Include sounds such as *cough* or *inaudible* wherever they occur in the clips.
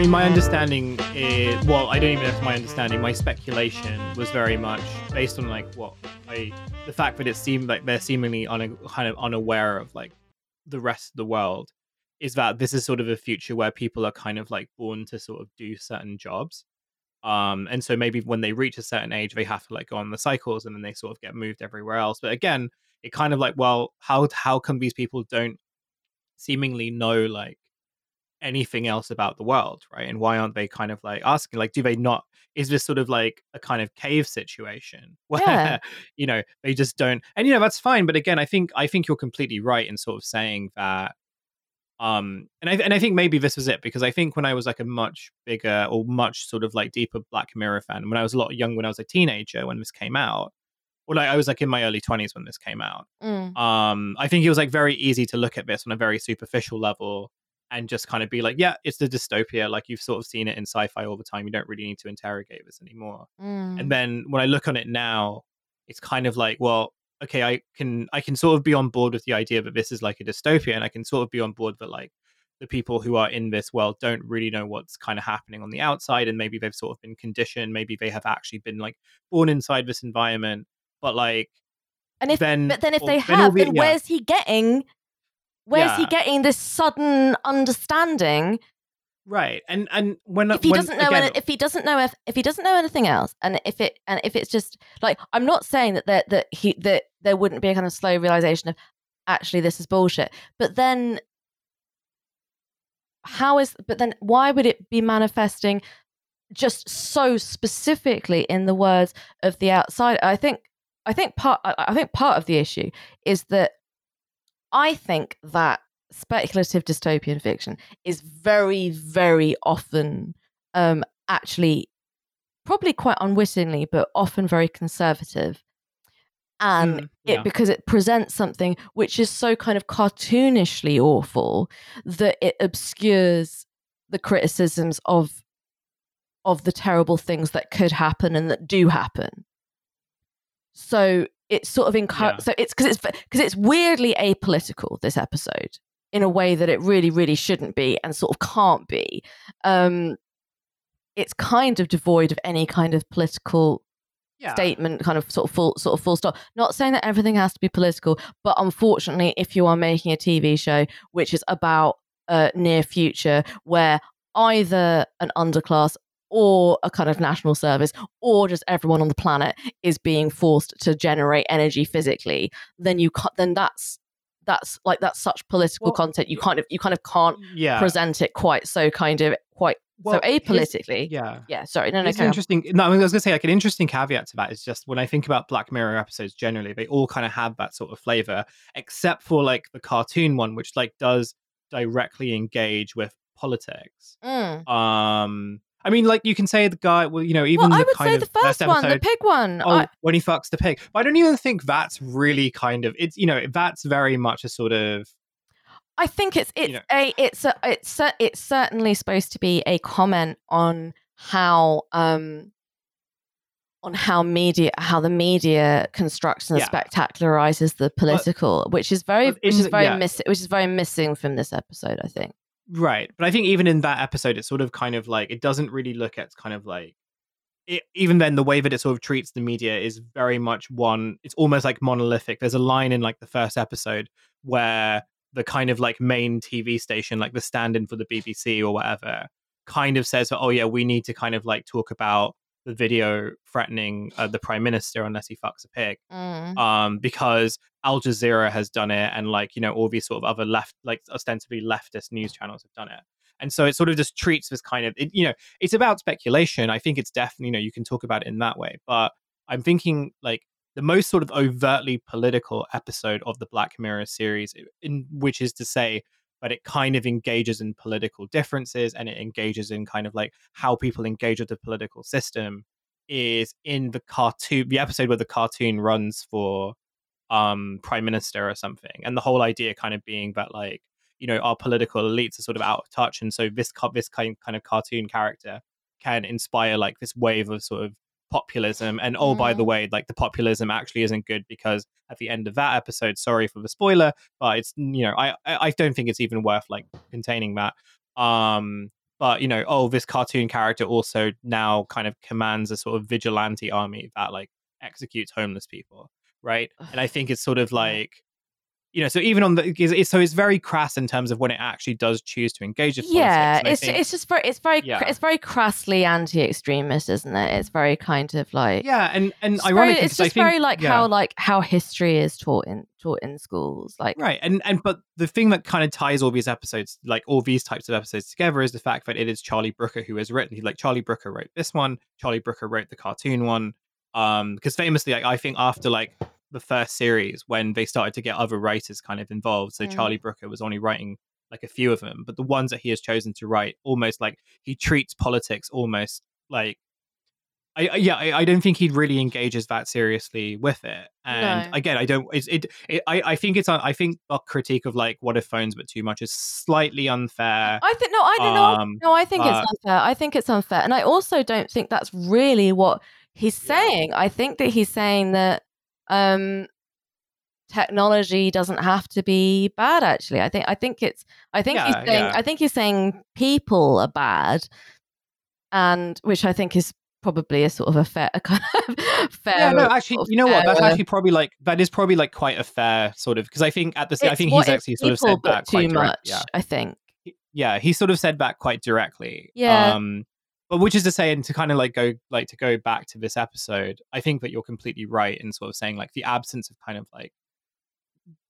mean, my understanding is well, I don't even know if my understanding. My speculation was very much based on like what I, the fact that it seemed like they're seemingly un, kind of unaware of like the rest of the world, is that this is sort of a future where people are kind of like born to sort of do certain jobs, um, and so maybe when they reach a certain age, they have to like go on the cycles, and then they sort of get moved everywhere else. But again, it kind of like, well, how how come these people don't seemingly know like anything else about the world, right? And why aren't they kind of like asking, like, do they not? Is this sort of like a kind of cave situation *laughs* where Yeah. you know they just don't? And you know that's fine, but again, I think I think you're completely right in sort of saying that. Um, and I and I think maybe this was it because I think when I was like a much bigger or much sort of like deeper Black Mirror fan, when I was a lot young, when I was a teenager when this came out, or like I was like in my early twenties when this came out, Mm. um i think it was like very easy to look at this on a very superficial level and just kind of be like yeah it's the dystopia like you've sort of seen it in sci-fi all the time you don't really need to interrogate this anymore Mm. and then when i look on it now it's kind of like well okay i can i can sort of be on board with the idea that this is like a dystopia and i can sort of be on board that like the people who are in this world don't really know what's kind of happening on the outside and maybe they've sort of been conditioned maybe they have actually been like born inside this environment but like and if then but then if they have, the- then yeah. where's he getting? Where's he getting this sudden understanding? Right, and and when if he when, doesn't know again, any, if he doesn't know if, if he doesn't know anything else and if it and if it's just like i'm not saying that that that he that there wouldn't be a kind of slow realization of actually this is bullshit. But then how is but then why would it be manifesting just so specifically in the words of the outside? I think i think part I think part of the issue is that i think that speculative dystopian fiction is very very often um actually probably quite unwittingly but often very conservative. And Mm, it because it presents something which is so kind of cartoonishly awful that it obscures the criticisms of of the terrible things that could happen and that do happen. So it's sort of encourage Yeah. so it's because it's because it's weirdly apolitical this episode in a way that it really really shouldn't be and sort of can't be. Um it's kind of devoid of any kind of political yeah, statement kind of sort of full sort of full stop. Not saying that everything has to be political but unfortunately if you are making a tv show which is about a near future where either an underclass or a kind of national service or just everyone on the planet is being forced to generate energy physically then you can't then that's that's like that's such political Well, content you kind of you kind of can't yeah. present it quite so kind of quite Well, so apolitically Yeah, yeah sorry no no It's on. interesting. No, I, mean, I was gonna say like an interesting caveat to that is just when I think about Black Mirror episodes generally, they all kind of have that sort of flavor, except for like the cartoon one, which like does directly engage with politics. Mm. Um, I mean, like you can say the guy, well, you know, even well, the I would kind say the first one, the pig one. Oh, I, when he fucks the pig. But I don't even think that's really kind of it's you know that's very much a sort of I think it's it's know- a it's a, it's cer- it's certainly supposed to be a comment on how um on how media how the media constructs and Yeah. spectacularizes the political, which is very which is very yeah. miss which is very missing from this episode. I think. Right. But I think even in that episode, it's sort of kind of like, it doesn't really look at kind of like, it, even then, the way that it sort of treats the media is very much one, it's almost like monolithic. There's a line in like the first episode where the kind of like main TV station, like the stand in for the BBC or whatever, kind of says, oh, yeah, we need to kind of like talk about the video threatening uh, the prime minister unless he fucks a pig Mm. um, because Al Jazeera has done it, and like you know all these sort of other left, like ostensibly leftist news channels have done it, and so it sort of just treats this kind of, it, you know, it's about speculation. I think it's definitely, you know, you can talk about it in that way, but I'm thinking like the most sort of overtly political episode of the Black Mirror series, in which is to say. But it kind of engages in political differences and it engages in kind of like how people engage with the political system is in the cartoon the episode where the cartoon runs for um prime minister or something and the whole idea kind of being that like you know our political elites are sort of out of touch and so this this kind kind of cartoon character can inspire like this wave of sort of populism and oh by the Mhm. way like the populism actually isn't good because at the end of that episode sorry for the spoiler but it's you know i i I don't think it's even worth like containing that um but you know, oh, this cartoon character also now kind of commands a sort of vigilante army that like executes homeless people, right? And I think it's sort of like you know, so even on the it's, so it's very crass in terms of when it actually does choose to engage with yeah, it's think, it's just very it's very Yeah. it's very crassly anti-extremist, isn't it? It's very kind of like yeah, and and it's very, ironically, it's 'cause I just think- very like yeah. how like how history is taught in taught in schools, like Right, and and but the thing that kind of ties all these episodes, like all these types of episodes together, is the fact that it is Charlie Brooker who has written. He like Charlie Brooker wrote this one. Charlie Brooker wrote the cartoon one. Um, because famously, like, I think after like the first series, when they started to get other writers kind of involved, so Mm. Charlie Brooker was only writing like a few of them, but the ones that he has chosen to write, almost like he treats politics almost like. I, I- yeah, I, I don't think he really engages that seriously with it. And No. again, I don't. It's, it, it. I, I think it's. I think a critique of like what if phones but too much is slightly unfair. I think no, I don't know. Um, No, I think but- it's unfair. I think it's unfair, and I also don't think that's really what he's Yeah. saying. I think that he's saying that um, technology doesn't have to be bad. Actually, I think I think it's. I think he's Yeah, saying. yeah. I think he's saying people are bad, and which I think is probably a sort of a fair, *laughs* a kind of fair. yeah, no, actually, you know what? That's actually probably like that is probably like quite a fair sort of because I think at the same, I think he's actually sort of said that too quite much. direct. Yeah, I think. Yeah, he sort of said that quite directly. Yeah. Um, but which is to say, and to kind of like go like to go back to this episode, I think that you're completely right in sort of saying like the absence of kind of like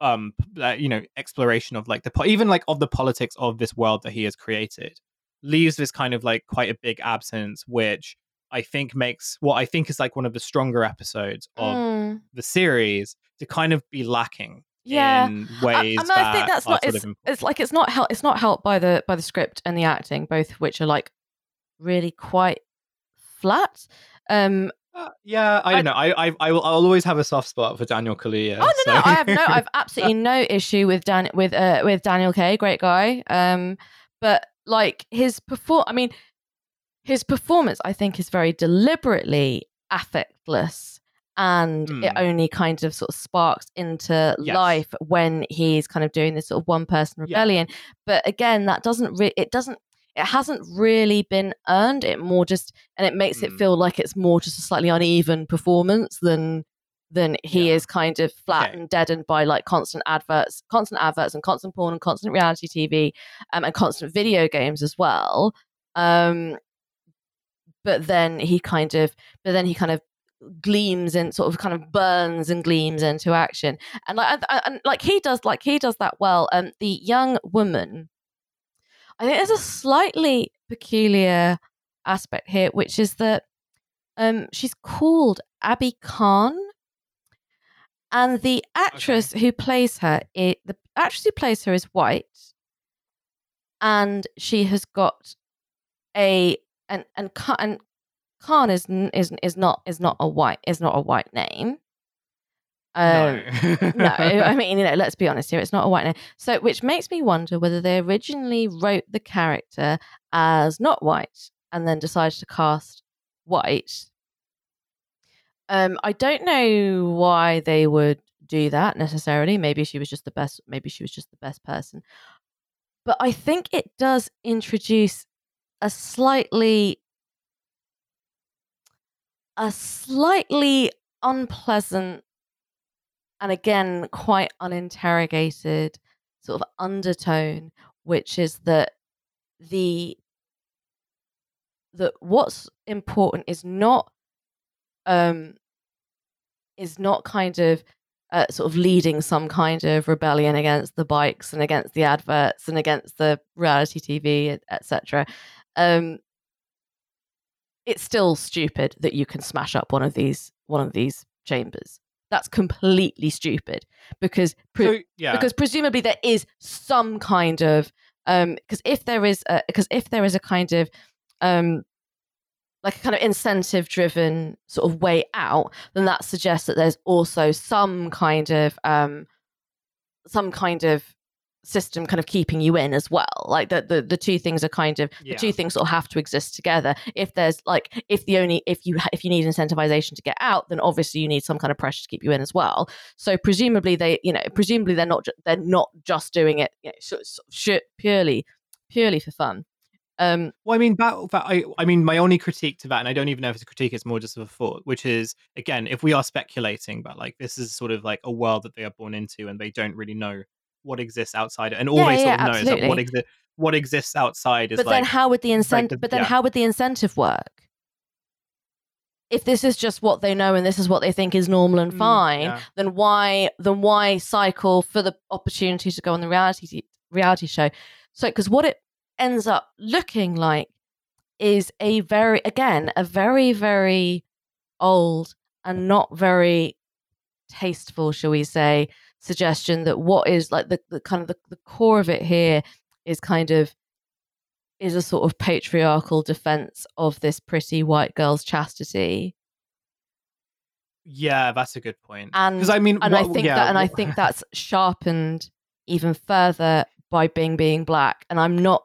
um uh, you know exploration of like the po- even like of the politics of this world that he has created leaves this kind of like quite a big absence which i think makes what i think is like one of the stronger episodes of Mm. the series to kind of be lacking Yeah. in I- ways I, mean, that I think that's not. It's, it's like it's not help. It's not helped by the by the script and the acting, both of which are like really quite flat. Um, Uh, yeah, I I- don't know. I, I, I will, I'll always have a soft spot for Daniel Kaluuya. oh no, no, I have no, I've *laughs* absolutely no issue with Dan with uh with Daniel K. Great guy. Um, but like his perform, I mean, his performance, I think, is very deliberately affectless. And it Hmm. only kind of sort of sparks into Yes. life when he's kind of doing this sort of one person Yeah. rebellion. But again, that doesn't re- it doesn't it hasn't really been earned. It more just and it makes it Hmm. feel like it's more just a slightly uneven performance than than he Yeah. is kind of flat Okay. and deadened by like constant adverts, constant adverts and constant porn and constant reality TV um, and constant video games as well. Um, but then he kind of, but then he kind of gleams and sort of kind of burns and gleams into action, and like and, and like he does, like he does that well. Um, the young woman, I think there's a slightly peculiar aspect here, which is that um, she's called Abi Khan. And the actress who plays her, it, the actress who plays her is white, and she has got a and and Khan, and Khan is is is not is not a white is not a white name. Um, no. no, I mean, you know, let's be honest here. It's not a white name. So, which makes me wonder whether they originally wrote the character as not white and then decided to cast white. Um, I don't know why they would do that necessarily. Maybe she was just the best. Maybe she was just the best person. But I think it does introduce a slightly, a slightly unpleasant and again quite uninterrogated sort of undertone which is that the that what's important is not um is not kind of uh, sort of leading some kind of rebellion against the bikes and against the adverts and against the reality TV etc um it's still stupid that you can smash up one of these one of these chambers that's completely stupid because pre- So, yeah. because presumably there is some kind of um because if there is a because if there is a kind of um like a kind of incentive driven sort of way out then that suggests that there's also some kind of um some kind of system kind of keeping you in as well. Like the the, the two things are kind of yeah. the two things will have to exist together. If there's like if the only if you if you need incentivization to get out then obviously you need some kind of pressure to keep you in as well. So presumably they you know presumably they're not they're not just doing it you know so, so, sh- purely purely for fun. Um, well, I mean, that, that, I, I mean, my only critique to that, and I don't even know if it's a critique, it's more just of a thought, which is again, if we are speculating, but like this is sort of like a world that they are born into, and they don't really know what exists outside and all Yeah, sort of know is that what exists what exists outside is but like then how would the incentive? the- but then yeah. how would the incentive work? If this is just what they know and this is what they think is normal and Mm, fine, yeah. then why then why cycle for the opportunity to go on the reality reality show? So because what it ends up looking like is a very again a very very old and not very tasteful, shall we say, suggestion that what is like the, the kind of the, the core of it here is kind of is a sort of patriarchal defense of this pretty white girl's chastity yeah, that's a good point. and Because I mean, and I think yeah, that and I think that's sharpened even further by Bing being black and I'm not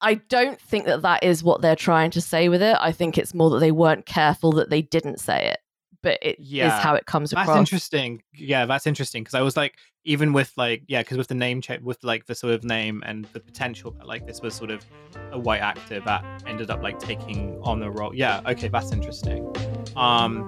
I don't think that that is what they're trying to say with it. I think it's more that they weren't careful that they didn't say it, but it is Yeah. how it comes across. That's interesting. Yeah, that's interesting because I was like, even with like, yeah, because with the name check, with like the sort of name and the potential, that, like this was sort of a white actor that ended up like taking on the role. Yeah, okay, that's interesting. Um,